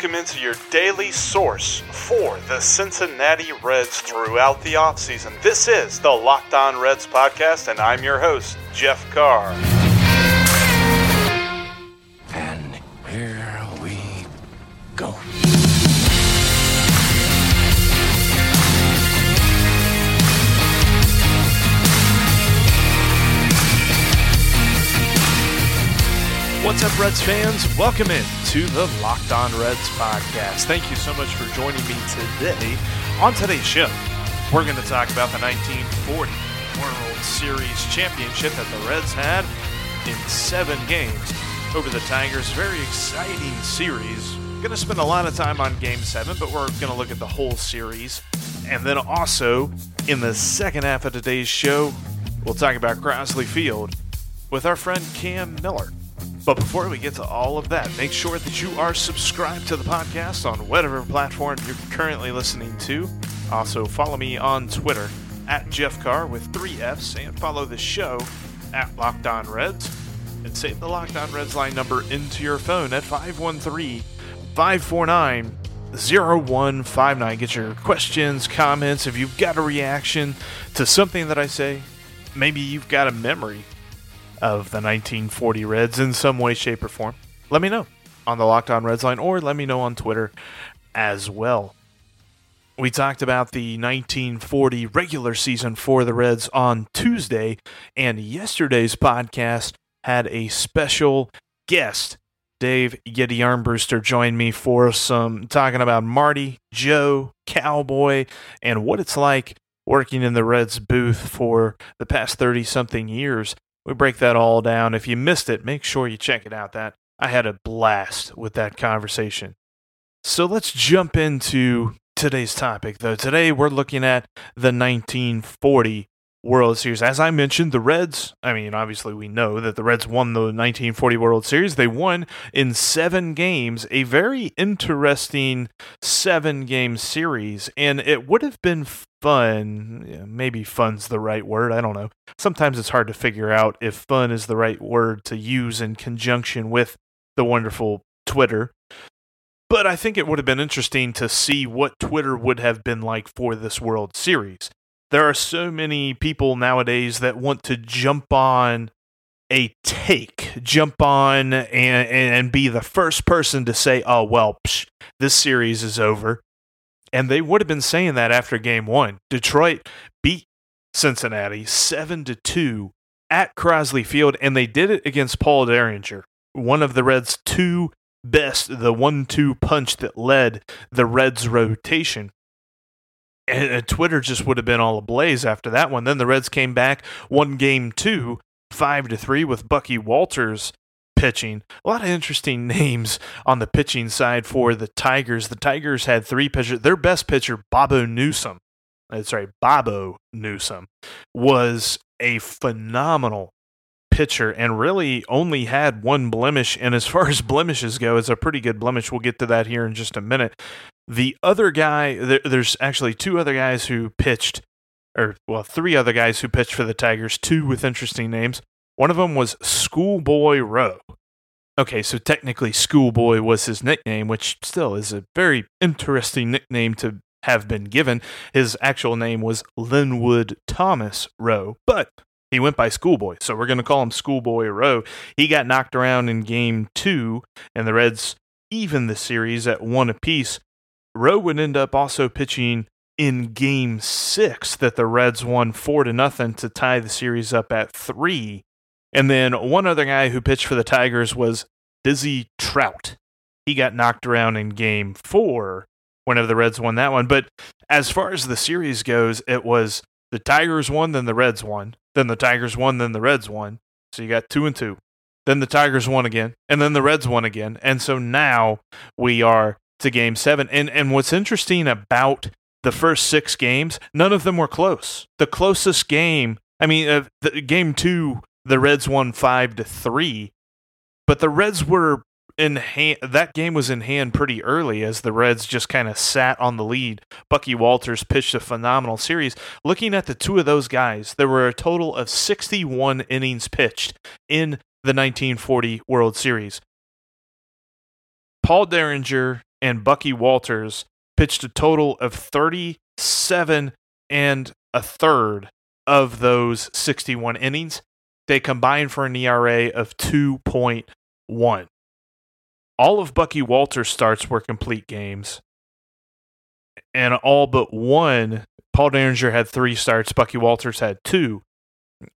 Welcome into your daily source for the Cincinnati Reds throughout the offseason. This is the Locked On Reds podcast, and I'm your host, Jeff Carr. What's up, Reds fans? Welcome in to the Locked On Reds podcast. Thank you so much for joining me today. On today's show, we're going to talk about the 1940 World Series championship that the Reds had in seven games over the Tigers. Very exciting series. Going to spend a lot of time on game seven, but we're going to look at the whole series. And then also, in the second half of today's show, we'll talk about Crosley Field with our friend Cam Miller. But before we get to all of that, make sure that you are subscribed to the podcast on whatever platform you're currently listening to. Also, follow me on Twitter at Jeff Carr with three F's and follow the show at Locked On Reds. And save the Locked On Reds line number into your phone at 513 549 0159. Get your questions, comments. If you've got a reaction to something that I say, maybe you've got a memory of the 1940 Reds in some way, shape, or form, let me know on the Locked On Reds line or let me know on Twitter as well. We talked about the 1940 regular season for the Reds on Tuesday, and yesterday's podcast had a special guest. Dave Yeti Armbruster joined me for some talking about Marty, Joe, Cowboy, and what it's like working in the Reds booth for the past 30 something years. We break that all down. If you missed it, make sure you check it out. That I had a blast with that conversation. So let's jump into today's topic though. Today we're looking at the 1940 World Series. As I mentioned, the Reds, I mean, obviously we know that the Reds won the 1940 World Series. They won in 7 games, a very interesting 7-game series, and it would have been fun. Maybe fun's the right word. I don't know. Sometimes it's hard to figure out if fun is the right word to use in conjunction with the wonderful Twitter. But I think it would have been interesting to see what Twitter would have been like for this World Series. There are so many people nowadays that want to jump on a take, jump on and, and be the first person to say, oh, well, psh, this series is over. And they would have been saying that after game one. Detroit beat Cincinnati 7 to 2 at Crosley Field, and they did it against Paul Derringer, one of the Reds' two best, the one two punch that led the Reds' rotation. And, Twitter just would have been all ablaze after that one. Then the Reds came back, won game two, 5 to 3, with Bucky Walters pitching. A lot of interesting names on the pitching side for the Tigers. The Tigers had three pitchers. Their best pitcher, Bobo Newsom, that's uh, right, Bobo Newsom, was a phenomenal pitcher and really only had one blemish. And as far as blemishes go, it's a pretty good blemish. We'll get to that here in just a minute. The other guy, there, there's actually two other guys who pitched, or well, three other guys who pitched for the Tigers, two with interesting names. One of them was Schoolboy Rowe. Okay, so technically Schoolboy was his nickname, which still is a very interesting nickname to have been given. His actual name was Lynwood Thomas Rowe, but he went by Schoolboy, so we're going to call him Schoolboy Rowe. He got knocked around in game two, and the Reds even the series at one apiece. Rowe would end up also pitching in game six that the Reds won four to nothing to tie the series up at three. And then one other guy who pitched for the Tigers was Dizzy Trout. He got knocked around in game four whenever the Reds won that one. But as far as the series goes, it was the Tigers won, then the Reds won, then the Tigers won, then the Reds won. So you got two and two. Then the Tigers won again, and then the Reds won again. And so now we are to game seven. And and what's interesting about the first six games, none of them were close. The closest game, I mean, uh, the, game two, the Reds won five to three, but the Reds were in hand. That game was in hand pretty early as the Reds just kind of sat on the lead. Bucky Walters pitched a phenomenal series. Looking at the two of those guys, there were a total of 61 innings pitched in the 1940 World Series. Paul Derringer and Bucky Walters pitched a total of 37 and a third of those 61 innings. They combined for an ERA of 2.1. All of Bucky Walters' starts were complete games. And all but one, Paul Derringer had three starts, Bucky Walters had two.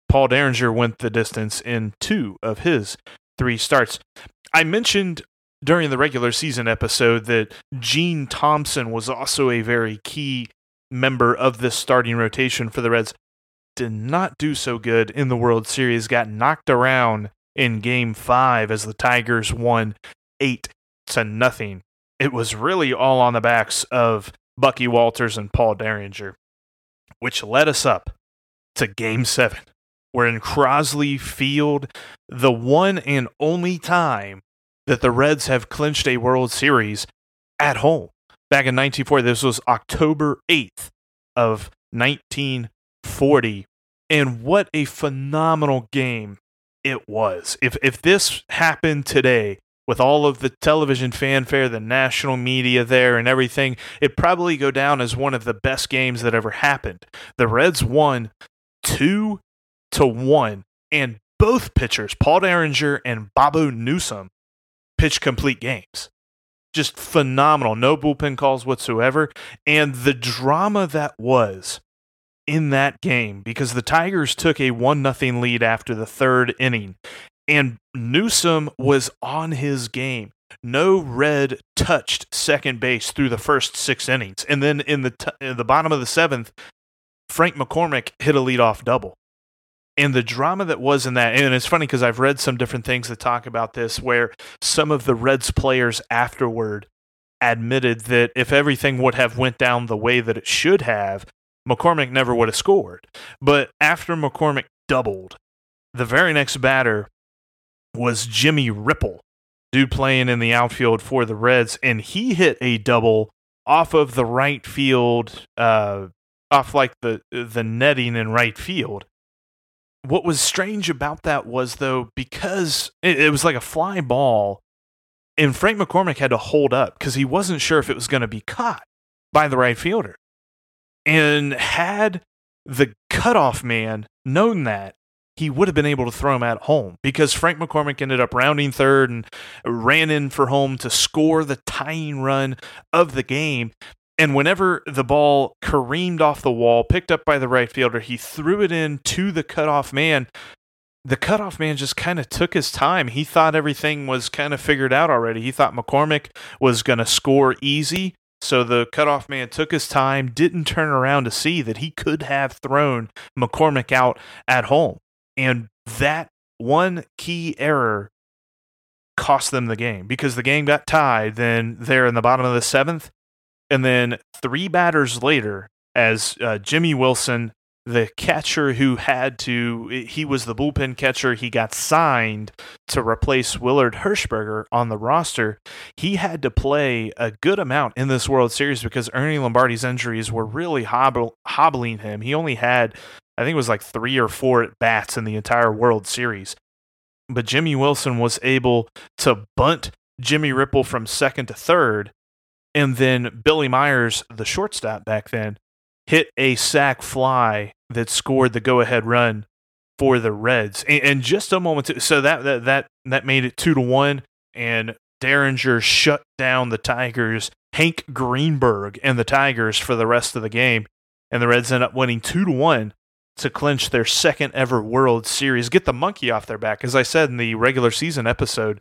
Paul Derringer went the distance in two of his three starts. I mentioned during the regular season episode that Gene Thompson was also a very key member of this starting rotation for the Reds. Did not do so good in the World Series, got knocked around in game five as the Tigers won eight to nothing. It was really all on the backs of Bucky Walters and Paul Derringer, which led us up to game seven. We're in Crosley Field, the one and only time that the Reds have clinched a World Series at home. Back in 1940, this was October 8th of 1940. And what a phenomenal game it was. If if this happened today with all of the television fanfare, the national media there and everything, it'd probably go down as one of the best games that ever happened. The Reds won 2 to 1 and both pitchers, Paul Derringer and Bobo Newsom, pitch complete games. Just phenomenal. No bullpen calls whatsoever. And the drama that was in that game because the Tigers took a 1 nothing lead after the third inning. And Newsom was on his game. No red touched second base through the first six innings. And then in the, t- in the bottom of the seventh, Frank McCormick hit a leadoff double and the drama that was in that and it's funny because i've read some different things that talk about this where some of the reds players afterward admitted that if everything would have went down the way that it should have mccormick never would have scored. But after mccormick doubled the very next batter was jimmy ripple dude playing in the outfield for the reds and he hit a double off of the right field uh off like the the netting in right field what was strange about that was though because it, it was like a fly ball and Frank McCormick had to hold up because he wasn't sure if it was going to be caught by the right fielder. And had the cutoff man known that, he would have been able to throw him at home because Frank McCormick ended up rounding third and ran in for home to score the tying run of the game. And whenever the ball careened off the wall, picked up by the right fielder, he threw it in to the cutoff man. The cutoff man just kind of took his time. He thought everything was kind of figured out already. He thought McCormick was going to score easy. So the cutoff man took his time, didn't turn around to see that he could have thrown McCormick out at home. And that one key error cost them the game because the game got tied. Then there in the bottom of the seventh, and then three batters later, as uh, Jimmy Wilson, the catcher who had to, he was the bullpen catcher, he got signed to replace Willard Hershberger on the roster. He had to play a good amount in this World Series because Ernie Lombardi's injuries were really hobble, hobbling him. He only had, I think it was like three or four at bats in the entire World Series. But Jimmy Wilson was able to bunt Jimmy Ripple from second to third and then Billy Myers, the shortstop back then, hit a sac fly that scored the go ahead run for the Reds. And, and just a moment, to, so that, that that that made it two to one, and Derringer shut down the Tigers. Hank Greenberg and the Tigers for the rest of the game, and the Reds end up winning two to one to clinch their second ever World Series. Get the monkey off their back. As I said in the regular season episode,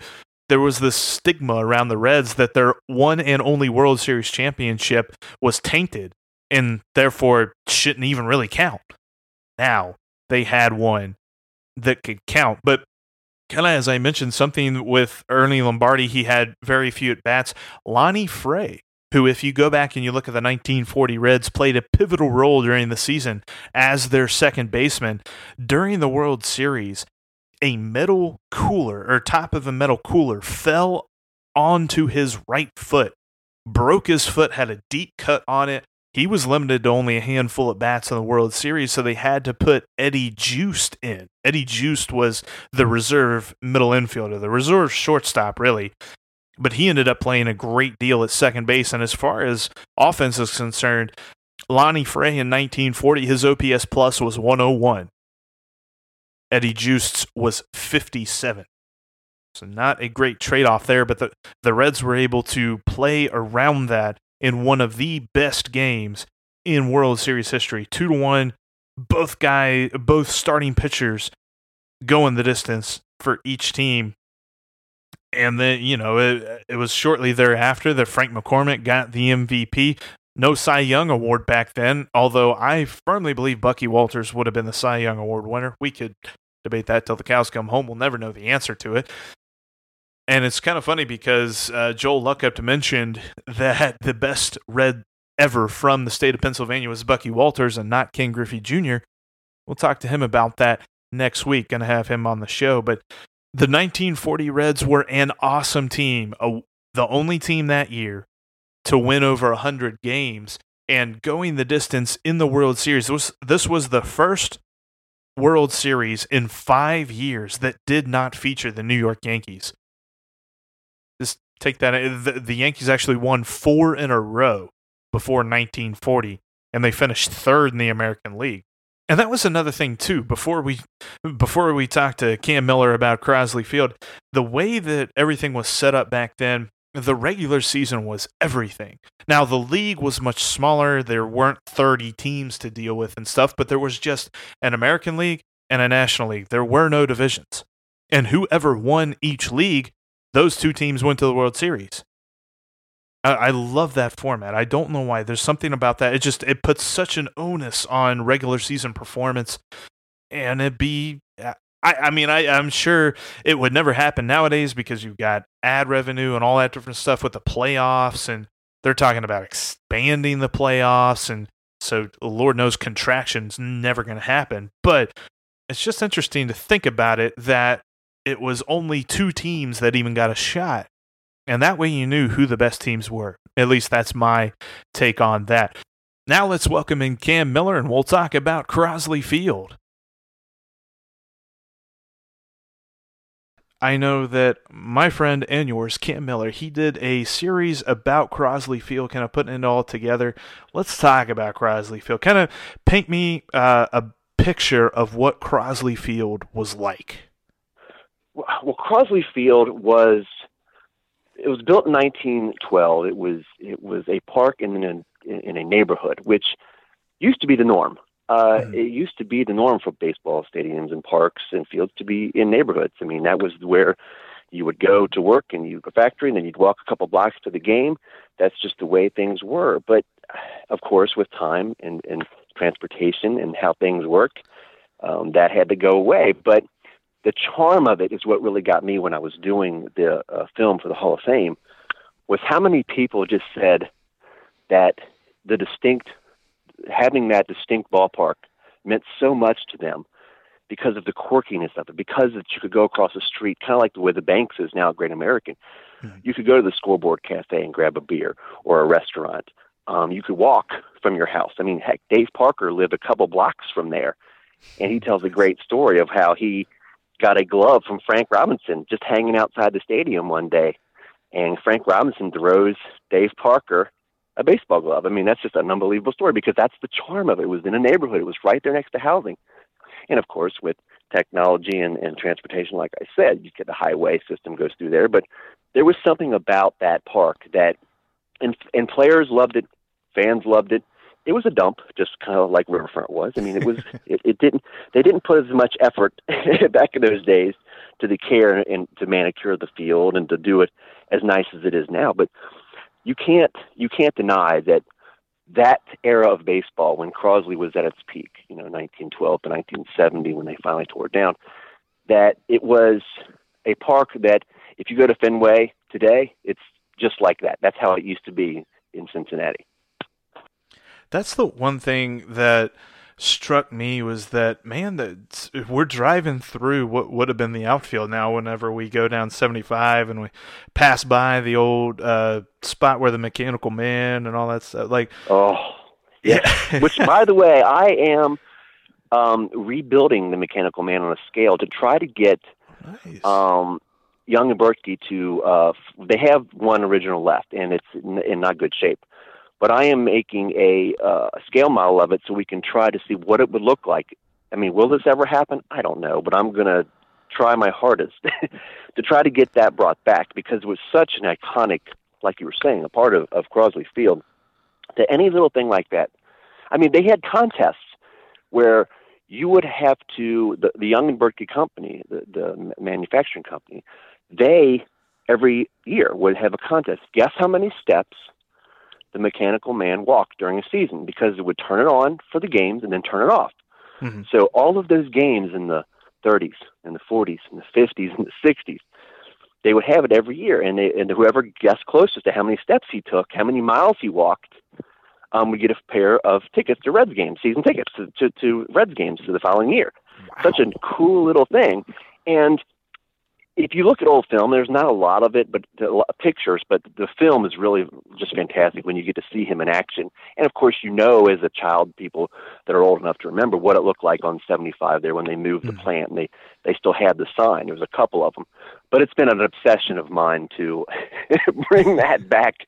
there was this stigma around the Reds that their one and only World Series championship was tainted and therefore shouldn't even really count. Now they had one that could count. But kind of as I mentioned, something with Ernie Lombardi, he had very few at bats. Lonny Frey who, if you go back and you look at the 1940 Reds, played a pivotal role during the season as their second baseman. During the World Series, a metal cooler or top of a metal cooler fell onto his right foot, broke his foot, had a deep cut on it. He was limited to only a handful of bats in the World Series, so they had to put Eddie Joost in. Eddie Joost was the reserve middle infielder, the reserve shortstop, really. But he ended up playing a great deal at second base. And as far as offense is concerned, Lonny Frey in 1940, his OPS plus was 101. Eddie Joost's was 57. So not a great trade-off there, but the, the Reds were able to play around that in one of the best games in World Series history. Two to one, both guy, both starting pitchers going the distance for each team. And then, you know, it, it was shortly thereafter that Frank McCormick got the MVP. No Cy Young award back then, although I firmly believe Bucky Walters would have been the Cy Young award winner. We could debate that till the cows come home. We'll never know the answer to it. And it's kind of funny because uh, Joel Luckhaupt mentioned that the best red ever from the state of Pennsylvania was Bucky Walters and not Ken Griffey Jr. We'll talk to him about that next week. Going to have him on the show. But the 1940 Reds were an awesome team, a, the only team that year to win over 100 games and going the distance in the World Series. This was, this was the first World Series in five years that did not feature the New York Yankees. Just take that. The, the Yankees actually won four in a row before 1940, and they finished third in the American League. And that was another thing too. Before we before we talked to Cam Miller about Crosley Field, the way that everything was set up back then, the regular season was everything. Now the league was much smaller. There weren't 30 teams to deal with and stuff, but there was just an American League and a National League. There were no divisions. And whoever won each league, those two teams went to the World Series. I, I love that format. I don't know why. There's something about that. It just it puts such an onus on regular season performance, and it be. I, I mean, I, I'm sure it would never happen nowadays because you've got ad revenue and all that different stuff with the playoffs, and they're talking about expanding the playoffs, and so Lord knows contraction's never going to happen. But it's just interesting to think about it that it was only two teams that even got a shot and that way you knew who the best teams were. At least that's my take on that. Now let's welcome in Cam Miller and we'll talk about Crosley Field. I know that my friend and yours, Cam Miller, he did a series about Crosley Field, kind of putting it all together. Let's talk about Crosley Field. Kind of paint me uh, a picture of what Crosley Field was like. Well, Crosley Field was it was built in 1912. It was it was a park in an, in a neighborhood, which used to be the norm. Uh, mm-hmm. It used to be the norm for baseball stadiums and parks and fields to be in neighborhoods. I mean, that was where you would go to work and you go to factory, and then you'd walk a couple blocks to the game. That's just the way things were. But of course, with time and, and transportation and how things work, um, that had to go away. But the charm of it is what really got me when I was doing the uh, film for the Hall of Fame was how many people just said that the distinct having that distinct ballpark meant so much to them because of the quirkiness of it, because that you could go across the street, kind of like the way the Banks is now at Great American. Mm-hmm. You could go to the Scoreboard Cafe and grab a beer or a restaurant. Um, you could walk from your house. I mean, heck, Dave Parker lived a couple blocks from there, and he tells a great story of how he got a glove from Frank Robinson just hanging outside the stadium one day. And Frank Robinson throws Dave Parker a baseball glove. I mean, that's just an unbelievable story because that's the charm of it. It was in a neighborhood, it was right there next to housing. And of course, with technology and, and transportation, like I said, you get the highway system goes through there. But there was something about that park that, and, and players loved it, fans loved it, it was a dump, just kind of like Riverfront was. I mean, it was it, it didn't they didn't put as much effort back in those days to the care and to manicure the field and to do it as nice as it is now. But you can't you can't deny that that era of baseball when Crosley was at its peak, you know, 1912 to 1970 when they finally tore it down, that it was a park that if you go to Fenway today, it's just like that. That's how it used to be in Cincinnati. That's the one thing that struck me was that man that we're driving through what would have been the outfield now whenever we go down 75 and we pass by the old uh, spot where the mechanical man and all that stuff like oh yeah. which by the way i am um, rebuilding the mechanical man on a scale to try to get nice. um, young and Bertke to uh, they have one original left and it's in, in not good shape but I am making a, uh, scale model of it so we can try to see what it would look like. I mean, will this ever happen? I don't know, but I'm going to try my hardest to try to get that brought back because it was such an iconic, like you were saying, a part of, of Crosley Field. That any little thing like that, I mean, they had contests where you would have to the, the Young and Bertke company, the, the manufacturing company, they every year would have a contest. Guess how many steps the mechanical man walk during a season because it would turn it on for the games and then turn it off. Mhm. So all of those games in the 30s and the 40s and the 50s and the 60s, they would have it every year, and they, and whoever guessed closest to how many steps he took, how many miles he walked, um, would get a pair of tickets to Reds games, season tickets to, to, to Reds games for the following year. Such a cool little thing, and if you look at old film, there's not a lot of it, but the pictures. But the film is really just fantastic when you get to see him in action. And of course, you know as a child, people that are old enough to remember what it looked like on 75 there when they moved the plant. And they they still had the sign. There was a couple of them, but it's been an obsession of mine to bring that back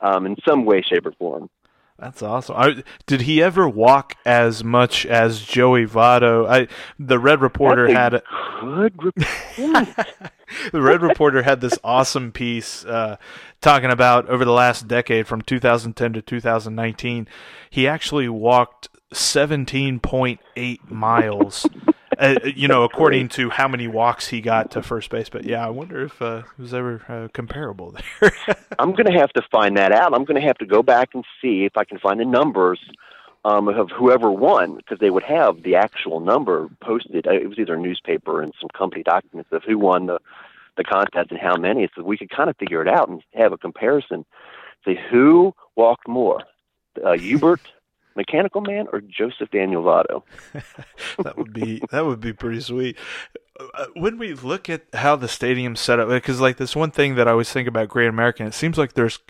um, in some way, shape, or form. That's awesome. I, did he ever walk as much as Joey Votto? I the Red Reporter had a good report. the Red Reporter had this awesome piece uh, talking about over the last decade from 2010 to 2019. He actually walked 17.8 miles. Uh, you know, according to how many walks he got to first base. But yeah, I wonder if uh, it was ever uh, comparable there. I'm going to have to find that out. I'm going to have to go back and see if I can find the numbers um, of whoever won, because they would have the actual number posted. Uh, It was either a newspaper and some company documents of who won the the contest and how many, so we could kind of figure it out and have a comparison. Say who walked more, uh, Hubert, Mechanical Man, or Joseph Daniel Votto? that would be that would be pretty sweet. Uh, when we look at how the stadium's set up, because like this one thing that I always think about Great American, it seems like there's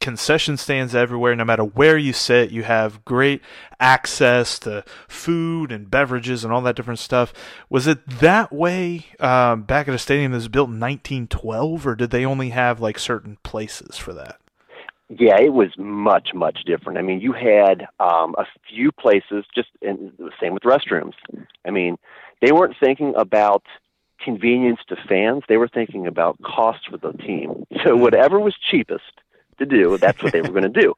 concession stands everywhere. No matter where you sit, you have great access to food and beverages and all that different stuff. Was it that way um, back at a stadium that was built in 1912, or did they only have like certain places for that? Yeah, it was much, much different. I mean, you had um, a few places, just and the same with restrooms. I mean, they weren't thinking about convenience to fans; they were thinking about cost for the team. So whatever was cheapest to do, that's what they were going to do.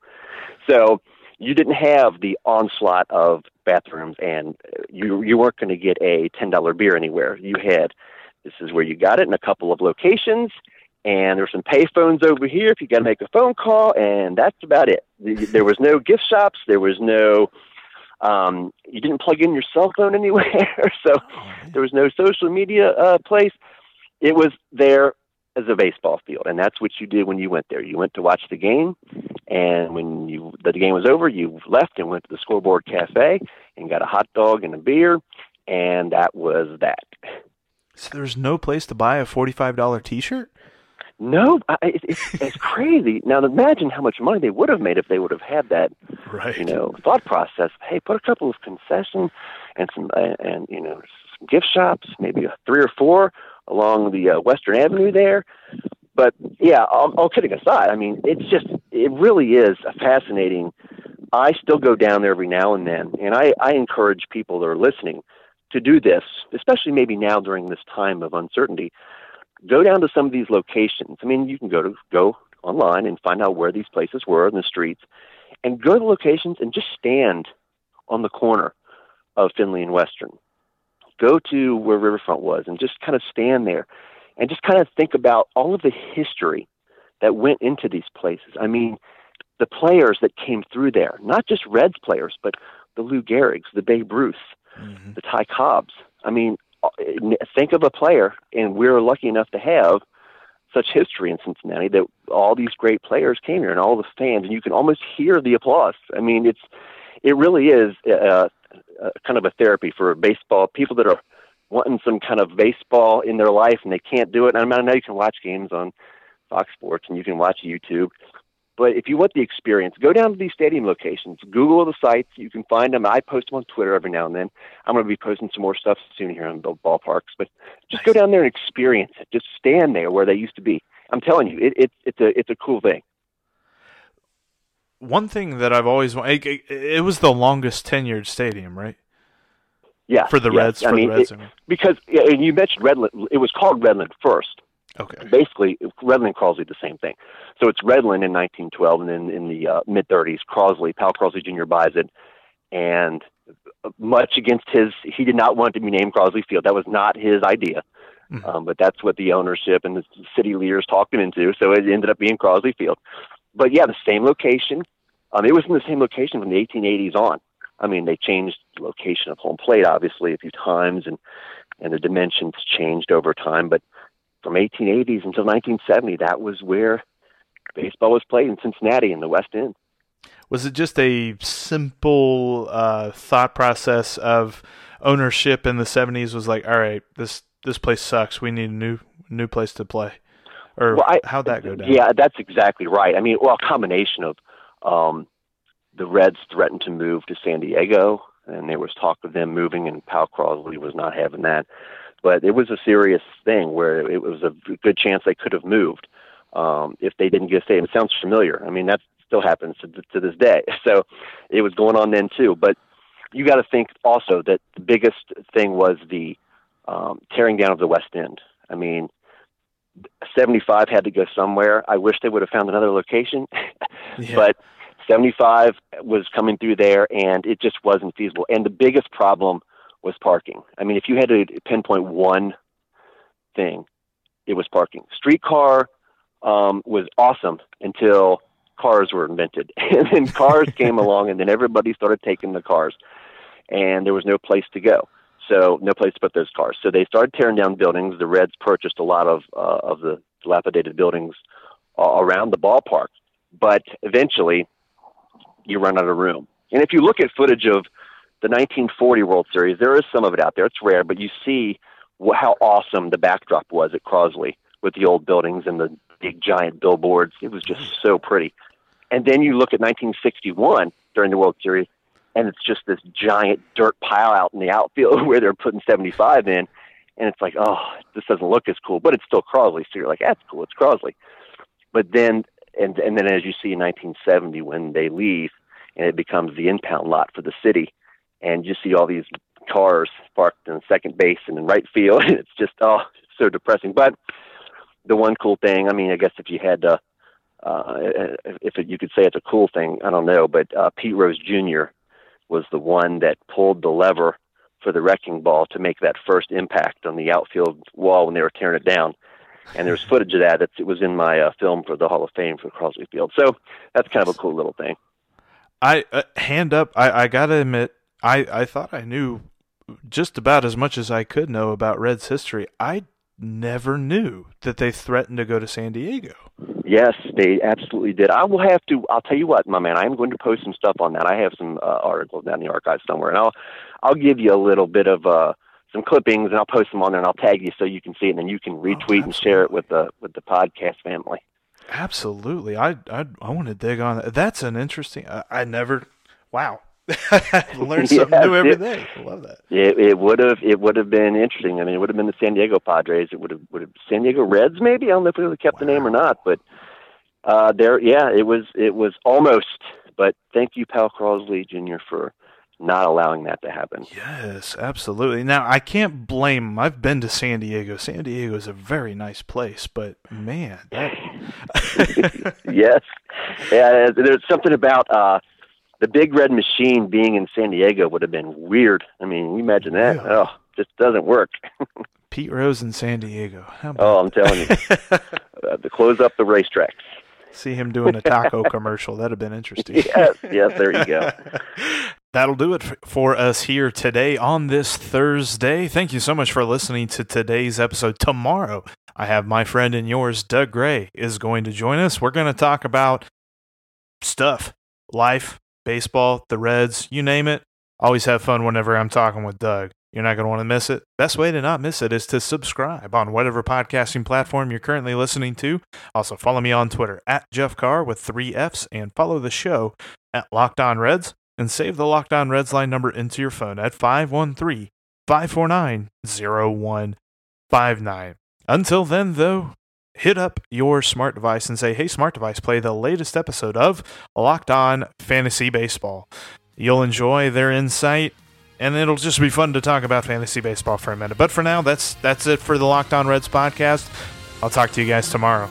So you didn't have the onslaught of bathrooms, and you you weren't going to get a ten dollar beer anywhere. You had this is where you got it in a couple of locations and there's some payphones over here if you got to make a phone call, and that's about it. There was no gift shops. There was no. Um, you didn't plug in your cell phone anywhere, so there was no social media uh, place. It was there as a baseball field, and that's what you did when you went there. You went to watch the game, and when you the game was over, you left and went to the scoreboard cafe and got a hot dog and a beer, and that was that. So there's no place to buy a forty-five dollar T-shirt. No, I, it, it's, it's crazy. Now imagine how much money they would have made if they would have had that, Right. you know, thought process. Hey, put a couple of concessions and some, uh, and you know, some gift shops, maybe a three or four along the uh, Western Avenue there. But yeah, all, all kidding aside, I mean, it's just, it really is a fascinating. I still go down there every now and then, and I, I encourage people that are listening to do this, especially maybe now during this time of uncertainty go down to some of these locations. I mean, you can go to go online and find out where these places were in the streets, and go to the locations and just stand on the corner of Findlay and Western. Go to where Riverfront was and just kind of stand there, and just kind of think about all of the history that went into these places. I mean, the players that came through there, not just Reds players, but the Lou Gehrigs, the Babe Ruth, mm-hmm. the Ty Cobbs. I mean, think of a player, and we're lucky enough to have such history in Cincinnati that all these great players came here and all the fans, and you can almost hear the applause. I mean, it's it really is uh, uh, kind of a therapy for baseball people that are wanting some kind of baseball in their life and they can't do it. And I, mean, I know you can watch games on Fox Sports and you can watch YouTube, but if you want the experience, go down to these stadium locations. Google the sites. You can find them. I post them on Twitter every now and then. I'm going to be posting some more stuff soon here on the ballparks. But just go down there and experience it. Just stand there where they used to be. I'm telling you, it, it, it's a it's a cool thing. One thing that I've always wanted, it, it was the longest tenured stadium, right? Yeah, for the yes. Reds. I for mean, the Reds, it, I mean. because yeah, and you mentioned Redland. It was called Redland first. Okay. Basically, Redland Crosley the same thing. So it's Redland in 1912, and then in the uh, mid 30s, Crosley, Powel Crosley Jr. buys it, and much against his, he did not want it to be named Crosley Field. That was not his idea. Mhm. Um, but that's what the ownership and the city leaders talked him into. So it ended up being Crosley Field. But yeah, the same location. Um, it was in the same location from the 1880s on. I mean, they changed the location of home plate obviously a few times, and and the dimensions changed over time. But from 1880s until 1970, that was where baseball was played in Cincinnati in the West End. Was it just a simple uh, thought process of ownership in the '70s? Was like, all right, this this place sucks. We need a new new place to play, or Well, I- how'd that go down? Yeah, that's exactly right. I mean, well, a combination of um, the Reds threatened to move to San Diego, and there was talk of them moving, and Powel Crosley was not having that. But it was a serious thing where it was a good chance they could have moved um, if they didn't get a stadium. It sounds familiar. I mean, that still happens to, to this day. So it was going on then too. But you got to think also that the biggest thing was the um, tearing down of the West End. I mean, 75 had to go somewhere. I wish they would have found another location, Yeah. but 75 was coming through there and it just wasn't feasible. And the biggest problem was parking. I mean, if you had to pinpoint one thing, it was parking. Streetcar um, was awesome until cars were invented. and then cars came along and then everybody started taking the cars and there was no place to go. So no place to put those cars. So they started tearing down buildings. The Reds purchased a lot of uh, of the dilapidated buildings uh, around the ballpark. But eventually, you run out of room. And if you look at footage of the 1940 World Series, there is some of it out there. It's rare, but you see how awesome the backdrop was at Crosley with the old buildings and the big giant billboards. It was just so pretty. And then you look at 1961 during the World Series, and it's just this giant dirt pile out in the outfield where they're putting 75 in. And it's like, oh, this doesn't look as cool, but it's still Crosley. So you're like, that's cool. It's Crosley. But then, and, and then as you see in 1970 when they leave and it becomes the impound lot for the city, and you see all these cars parked in second base and in right field, and it's just, oh, so depressing. But the one cool thing, I mean, I guess if you had to, uh, if it, you could say it's a cool thing, I don't know, but uh, Pete Rose Jr. was the one that pulled the lever for the wrecking ball to make that first impact on the outfield wall when they were tearing it down. And there's footage of that. It's, it was in my uh, film for the Hall of Fame for Crosley Field. So that's kind of a cool little thing. I uh, hand up. I, I gotta admit, I, I thought I knew just about as much as I could know about Reds history. I never knew that they threatened to go to San Diego. Yes, they absolutely did. I will have to. I'll tell you what, my man. I am going to post some stuff on that. I have some uh, articles down in the archive somewhere, and I'll I'll give you a little bit of uh, some clippings, and I'll post them on there, and I'll tag you so you can see it, and then you can retweet and share it with the with the podcast family. Absolutely, I I, I want to dig on that. That's an interesting. I, I never. Wow, learn something Yes, new every it- day. I love that. It, it would have it would have been interesting. I mean, it would have been the San Diego Padres. It would have would have San Diego Reds maybe. I don't know if we would have kept the name or not, but uh, there, yeah, it was it was almost. But thank you, Powel Crosley Jr. for not allowing that to happen. Yes, absolutely. Now I can't blame. 'em. I've been to San Diego. San Diego is a very nice place, but man, that, yes, yeah. There's something about uh, the Big Red Machine being in San Diego would have been weird. I mean, you imagine that? Yeah. Oh, just doesn't work. Pete Rose in San Diego. How about Oh, I'm telling you, uh, to close up the racetracks. See him doing a taco commercial. That'd have been interesting. Yes, yes. There you go. That'll do it for us here today on this Thursday. Thank you so much for listening to today's episode. Tomorrow, I have my friend and yours, Doug Gray, is going to join us. We're going to talk about stuff, life, baseball, the Reds, you name it. Always have fun whenever I'm talking with Doug. You're not going to want to miss it. Best way to not miss it is to subscribe on whatever podcasting platform you're currently listening to. Also, follow me on Twitter at Jeff Carr with three F's and follow the show at Locked On Reds and save the Locked On Reds line number into your phone at 513 549 0159. Until then, though, hit up your smart device and say, hey, smart device, play the latest episode of Locked On Fantasy Baseball. You'll enjoy their insight and it'll just be fun to talk about fantasy baseball for a minute. But for now, that's that's it for the Locked On Reds podcast. I'll talk to you guys tomorrow.